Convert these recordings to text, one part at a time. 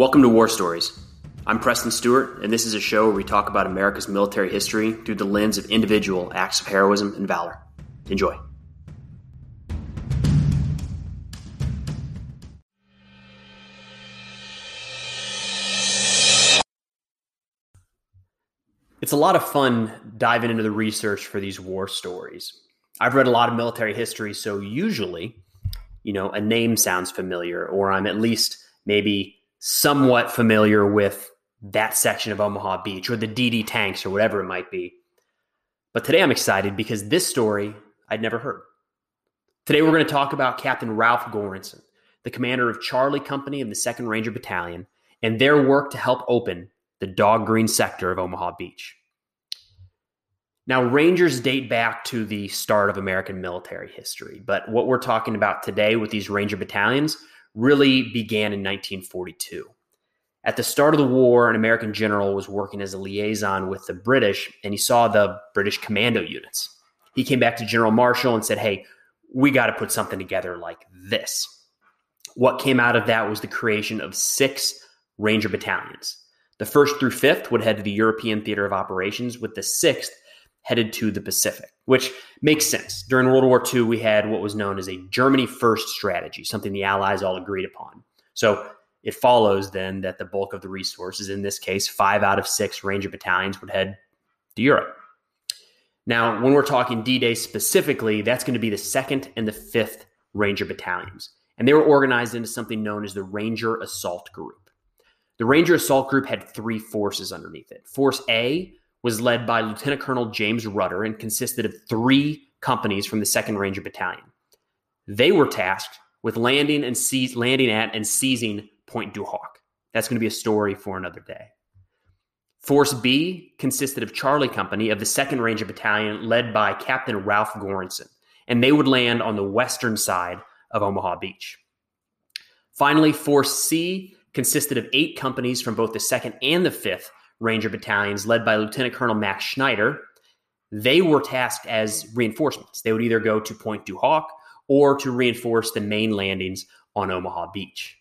Welcome to War Stories. I'm Preston Stewart, and this is a show where we talk about America's military history through the lens of individual acts of heroism and valor. Enjoy. It's a lot of fun diving into the research for these war stories. I've read a lot of military history, so usually, you know, a name sounds familiar, or I'm at least maybe somewhat familiar with that section of Omaha Beach or the DD tanks or whatever it might be. But today I'm excited because this story I'd never heard. Today we're going to talk about Captain Ralph Goranson, the commander of Charlie Company of the 2nd Ranger Battalion, and their work to help open the dog green sector of Omaha Beach. Now, Rangers date back to the start of American military history, but what we're talking about today with these Ranger battalions really began in 1942. At the start of the war, an American general was working as a liaison with the British, and he saw the British commando units. He came back to General Marshall and said, Hey, we got to put something together like this. What came out of that was the creation of six Ranger battalions. The first through fifth would head to the European theater of operations, with the sixth headed to the Pacific, which makes sense. During World War II, we had what was known as a Germany first strategy, something the Allies all agreed upon. So it follows then that the bulk of the resources, in this case, five out of six Ranger battalions, would head to Europe. Now, when we're talking D Day specifically, that's going to be the second and the fifth Ranger battalions. And they were organized into something known as the Ranger Assault Group. The Ranger Assault Group had three forces underneath it. Force A was led by Lieutenant Colonel James Rudder and consisted of three companies from the 2nd Ranger Battalion. They were tasked with landing and seize, landing at and seizing Pointe du Hoc. That's going to be a story for another day. Force B consisted of Charlie Company of the 2nd Ranger Battalion, led by Captain Ralph Goranson, and they would land on the western side of Omaha Beach. Finally, Force C consisted of eight companies from both the 2nd and the 5th Ranger battalions led by Lieutenant Colonel Max Schneider. They were tasked as reinforcements. They would either go to Pointe du Hoc or to reinforce the main landings on Omaha Beach.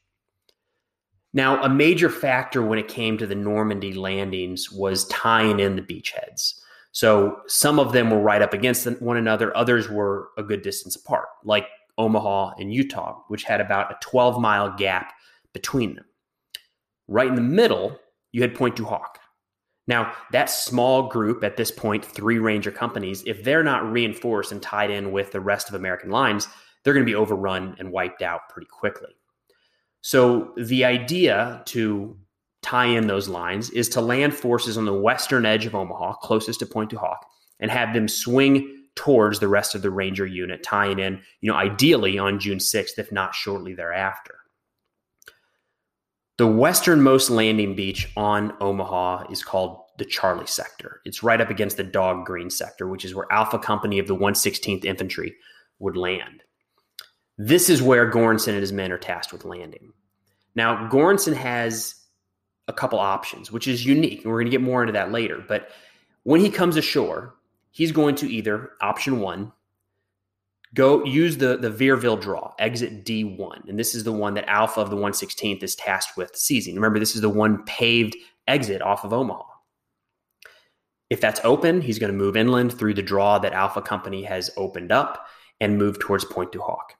Now, a major factor when it came to the Normandy landings was tying in the beachheads. So some of them were right up against one another, others were a good distance apart, like Omaha and Utah, which had about a 12 mile gap between them. Right in the middle, you had Pointe du Hoc. Now, that small group at this point, three Ranger companies, if they're not reinforced and tied in with the rest of American lines, they're going to be overrun and wiped out pretty quickly. So, the idea to tie in those lines is to land forces on the western edge of Omaha, closest to Pointe du Hoc, and have them swing towards the rest of the Ranger unit, tying in, you know, ideally on June 6th, if not shortly thereafter. The westernmost landing beach on Omaha is called the Charlie sector. It's right up against the Dog Green sector, which is where Alpha Company of the 116th Infantry would land. This is where Goranson and his men are tasked with landing. Now, Goranson has a couple options, which is unique, and we're going to get more into that later. But when he comes ashore, he's going to either option one, go use the the Vierville draw, exit D1. And this is the one that Alpha of the 116th is tasked with seizing. Remember, this is the one paved exit off of Omaha. If that's open, he's going to move inland through the draw that Alpha Company has opened up and move towards Pointe du Hoc.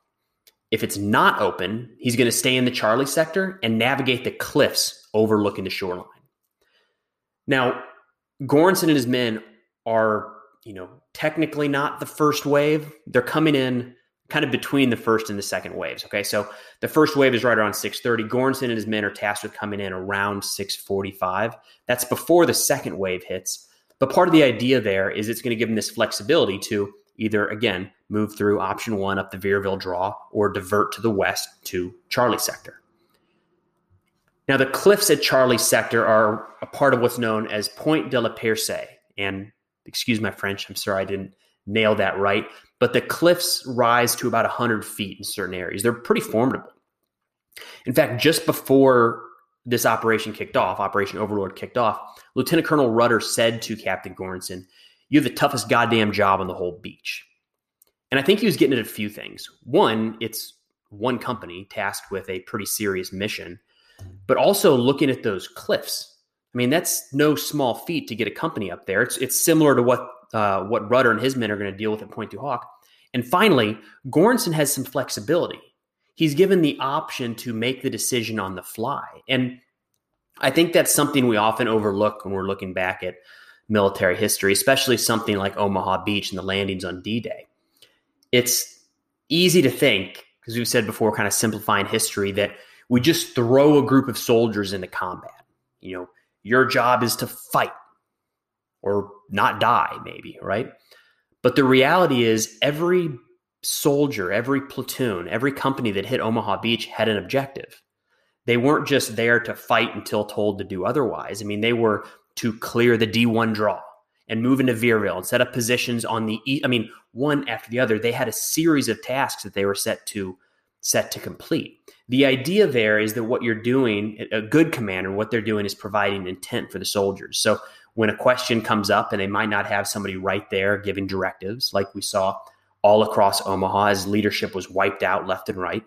If it's not open, he's going to stay in the Charlie sector and navigate the cliffs overlooking the shoreline. Now, Goranson and his men are you know, technically not the first wave. They're coming in kind of between the first and the second waves. Okay, so the first wave is right around 6:30. Goranson and his men are tasked with coming in around 6:45. That's before the second wave hits. But part of the idea there is it's going to give them this flexibility to either again move through option one up the Vierville draw or divert to the west to Charlie sector. Now the cliffs at Charlie sector are a part of what's known as Pointe de la Percée, and excuse my French, I'm sorry I didn't nail that right, but the cliffs rise to about 100 feet in certain areas. They're pretty formidable. In fact, just before this operation kicked off, Operation Overlord kicked off, Lieutenant Colonel Rudder said to Captain Goranson, You have the toughest goddamn job on the whole beach. And I think he was getting at a few things. One, it's one company tasked with a pretty serious mission. but also looking at those cliffs. I mean, that's no small feat to get a company up there. It's it's similar to what uh, what Rudder and his men are going to deal with at Pointe du Hoc. And finally, Goranson has some flexibility. He's given the option to make the decision on the fly, and I think that's something we often overlook when we're looking back at military history, especially something like Omaha Beach and the landings on D Day. It's easy to think, because we've said before, kind of simplifying history, that we just throw a group of soldiers into combat. You know, your job is to fight or not die, maybe, right? But the reality is, every soldier, every platoon, every company that hit Omaha Beach had an objective. They weren't just there to fight until told to do otherwise. I mean, they were to clear the D1 draw and move into Vierville and set up positions on the I mean, one after the other. They had a series of tasks that they were set to set to complete. The idea there is that what you're doing, a good commander, what they're doing is providing intent for the soldiers. So when a question comes up and they might not have somebody right there giving directives, like we saw all across Omaha as leadership was wiped out left and right,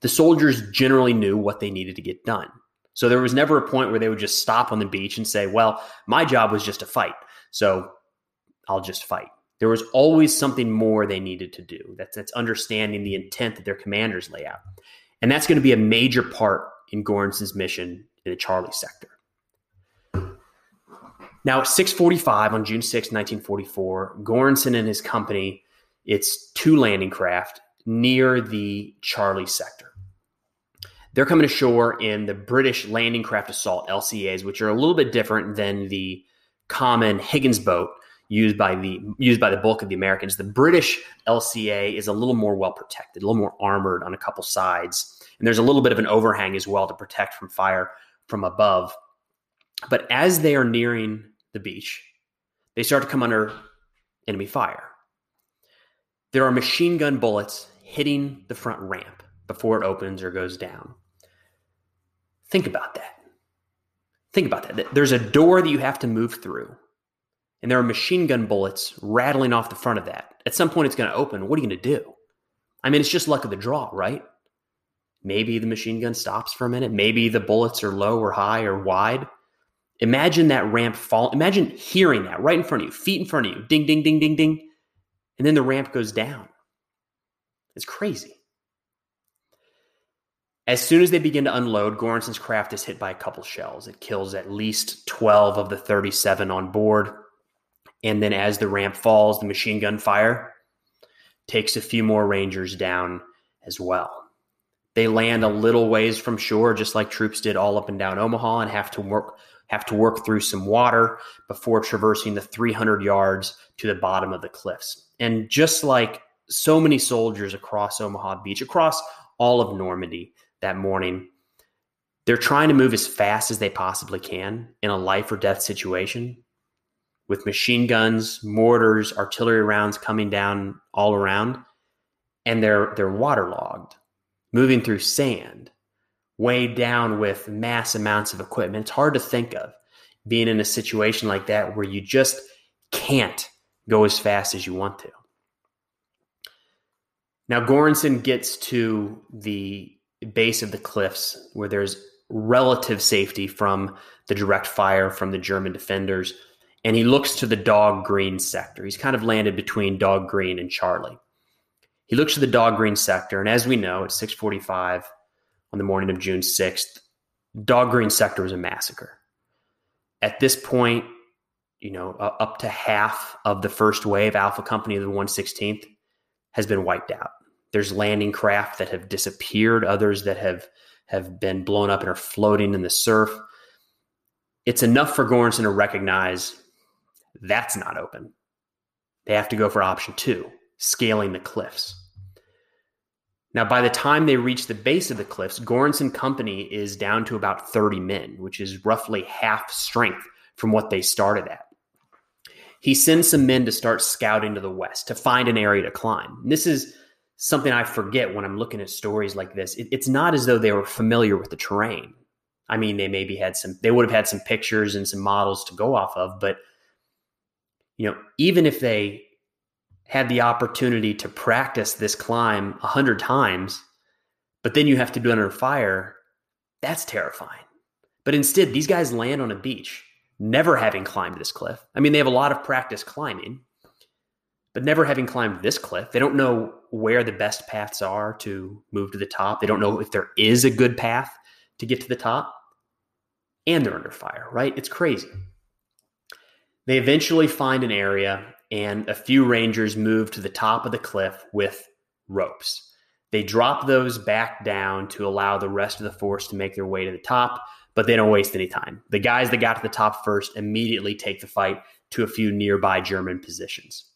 the soldiers generally knew what they needed to get done. So there was never a point where they would just stop on the beach and say, well, my job was just to fight. So I'll just fight. There was always something more they needed to do. That's, that's understanding the intent that their commanders lay out. And that's going to be a major part in Goranson's mission in the Charlie sector. Now, at 645 on June 6, 1944, Goranson and his company, it's two landing craft near the Charlie sector. They're coming ashore in the British Landing Craft Assault LCAs, which are a little bit different than the common Higgins boat used by the used by the bulk of the Americans. The British LCA is a little more well protected, a little more armored on a couple sides, and there's a little bit of an overhang as well to protect from fire from above. But as they are nearing the beach, they start to come under enemy fire. There are machine gun bullets hitting the front ramp before it opens or goes down. Think about that. Think about that. There's a door that you have to move through, and there are machine gun bullets rattling off the front of that. At some point, it's going to open. What are you going to do? I mean, it's just luck of the draw, right? Maybe the machine gun stops for a minute. Maybe the bullets are low or high or wide. Imagine that ramp fall. Imagine hearing that right in front of you, feet in front of you, ding, ding, ding, ding, ding. And then the ramp goes down. It's crazy. As soon as they begin to unload, Goranson's craft is hit by a couple shells. It kills at least 12 of the 37 on board. And then as the ramp falls, the machine gun fire takes a few more Rangers down as well. They land a little ways from shore, just like troops did all up and down Omaha, and have to work have to work through some water before traversing the 300 yards to the bottom of the cliffs. And just like so many soldiers across Omaha Beach, across all of Normandy, that morning. They're trying to move as fast as they possibly can in a life or death situation with machine guns, mortars, artillery rounds coming down all around, and they're they're waterlogged, moving through sand, weighed down with mass amounts of equipment. It's hard to think of being in a situation like that where you just can't go as fast as you want to. Now Goranson gets to the base of the cliffs where there's relative safety from the direct fire from the German defenders. And he looks to the dog green sector. He's kind of landed between dog green and Charlie. He looks to the dog green sector, and as we know, at 6:45 on the morning of June 6th, dog green sector was a massacre. At this point, you know, uh, up to half of the first wave Alpha Company of the 116th has been wiped out. There's landing craft that have disappeared, others that have have been blown up and are floating in the surf. It's enough for Goranson to recognize that's not open. They have to go for option two, scaling the cliffs. Now, by the time they reach the base of the cliffs, Goranson Company is down to about 30 men, which is roughly half strength from what they started at. He sends some men to start scouting to the west to find an area to climb. And this is something I forget when I'm looking at stories like this. It, it's not as though they were familiar with the terrain. I mean, they maybe had some, they would have had some pictures and some models to go off of, but you know, even if they had the opportunity to practice this climb a hundred times, but then you have to do it under fire, That's terrifying. But instead, these guys land on a beach, never having climbed this cliff. I mean, they have a lot of practice climbing, but never having climbed this cliff. They don't know where the best paths are to move to the top. They don't know if there is a good path to get to the top. And they're under fire, right? It's crazy. They eventually find an area, and a few rangers move to the top of the cliff with ropes. They drop those back down to allow the rest of the force to make their way to the top, but they don't waste any time. The guys that got to the top first immediately take the fight to a few nearby German positions.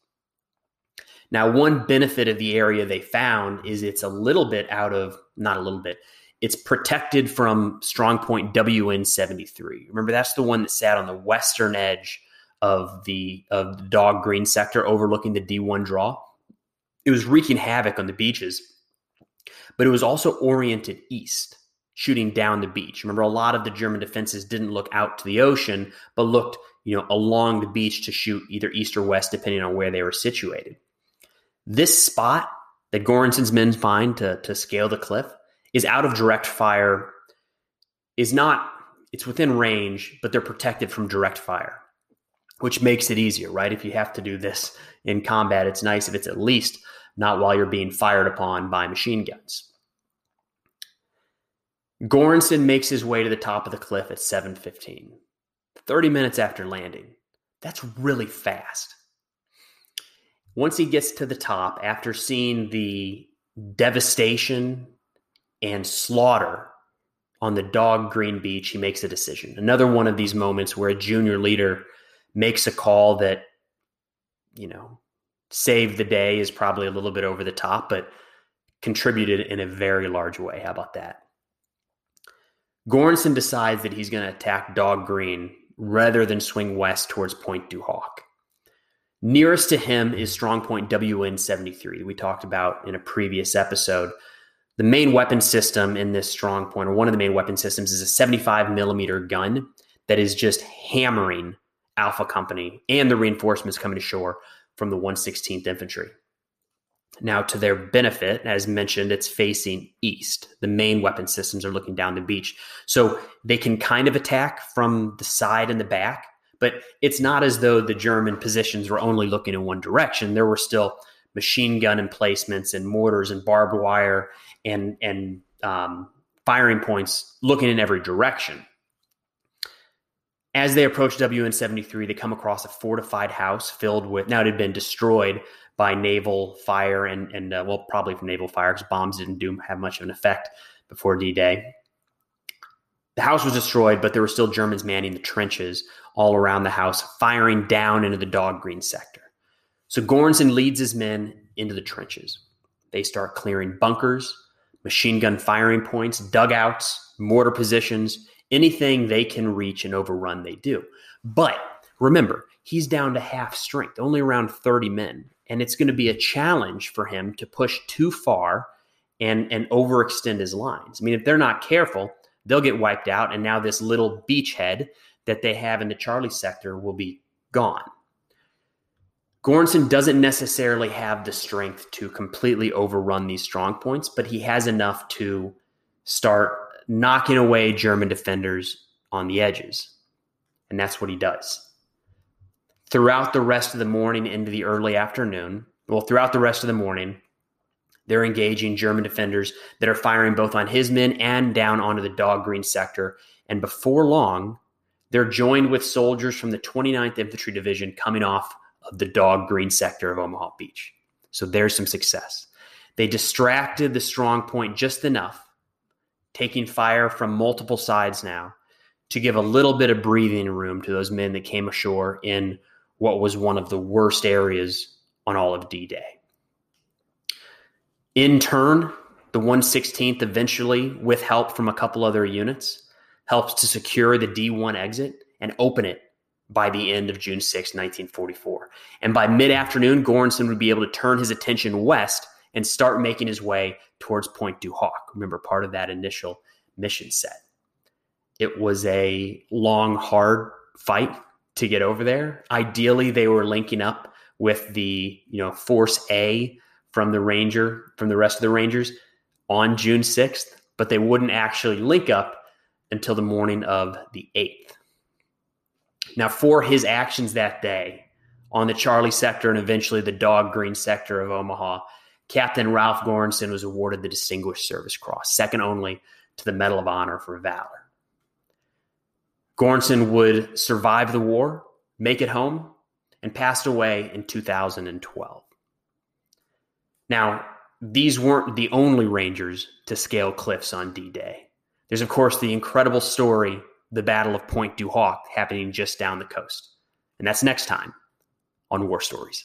Now, one benefit of the area they found is it's a little bit out of, not a little bit, it's protected from strongpoint WN 73. Remember, that's the one that sat on the western edge of the of the dog green sector overlooking the D1 draw. It was wreaking havoc on the beaches, but it was also oriented east, shooting down the beach. Remember, a lot of the German defenses didn't look out to the ocean, but looked, you know, along the beach to shoot either east or west, depending on where they were situated. This spot that Goranson's men find to, to scale the cliff is out of direct fire, is not, it's within range, but they're protected from direct fire, which makes it easier, right? If you have to do this in combat, it's nice if it's at least not while you're being fired upon by machine guns. Goranson makes his way to the top of the cliff at 7:15. 30 minutes after landing. That's really fast. Once he gets to the top after seeing the devastation and slaughter on the dog green beach, he makes a decision. Another one of these moments where a junior leader makes a call that you know saved the day is probably a little bit over the top, but contributed in a very large way. How about that? Goranson decides that he's going to attack Dog Green rather than swing west towards Pointe du Hoc. Nearest to him is Strong Point WN 73, we talked about in a previous episode. The main weapon system in this strong point, or one of the main weapon systems, is a 75 millimeter gun that is just hammering Alpha Company and the reinforcements coming to shore from the 116th Infantry. Now, to their benefit, as mentioned, it's facing east. The main weapon systems are looking down the beach. So they can kind of attack from the side and the back, but it's not as though the German positions were only looking in one direction. There were still machine gun emplacements and mortars and barbed wire and, and um, firing points looking in every direction. As they approach WN 73, they come across a fortified house filled with, now it had been destroyed by naval fire and, and uh, well, probably from naval fire because bombs didn't do have much of an effect before D Day. The house was destroyed, but there were still Germans manning the trenches all around the house, firing down into the dog green sector. So Goranson leads his men into the trenches. They start clearing bunkers, machine gun firing points, dugouts, mortar positions, anything they can reach and overrun, they do. But remember, he's down to half strength, only around 30 men. And it's going to be a challenge for him to push too far and, and overextend his lines. I mean, if they're not careful, they'll get wiped out. And now this little beachhead that they have in the Charlie sector will be gone. Goranson doesn't necessarily have the strength to completely overrun these strong points, but he has enough to start knocking away German defenders on the edges. And that's what he does. Throughout the rest of the morning into the early afternoon, well, throughout the rest of the morning, they're engaging German defenders that are firing both on his men and down onto the dog green sector. And before long, they're joined with soldiers from the 29th Infantry Division coming off of the dog green sector of Omaha Beach. So there's some success. They distracted the strong point just enough taking fire from multiple sides now to give a little bit of breathing room to those men that came ashore in what was one of the worst areas on all of D Day. In turn, the 116th eventually, with help from a couple other units, helps to secure the D1 exit and open it by the end of June 6, 1944. And by mid afternoon, Goranson would be able to turn his attention west and start making his way towards Pointe du Hoc. Remember, part of that initial mission set. It was a long, hard fight to get over there. Ideally, they were linking up with the you know Force A from the Ranger from the rest of the Rangers on June 6th, but they wouldn't actually link up until the morning of the 8th. Now, for his actions that day on the Charlie sector and eventually the Dog Green sector of Omaha, Captain Ralph Goranson was awarded the Distinguished Service Cross, second only to the Medal of Honor for Valor. Goranson would survive the war, make it home, and passed away in 2012. Now, these weren't the only Rangers to scale cliffs on D Day. There's, of course, the incredible story, the Battle of Pointe du Hoc, happening just down the coast. And that's next time on War Stories.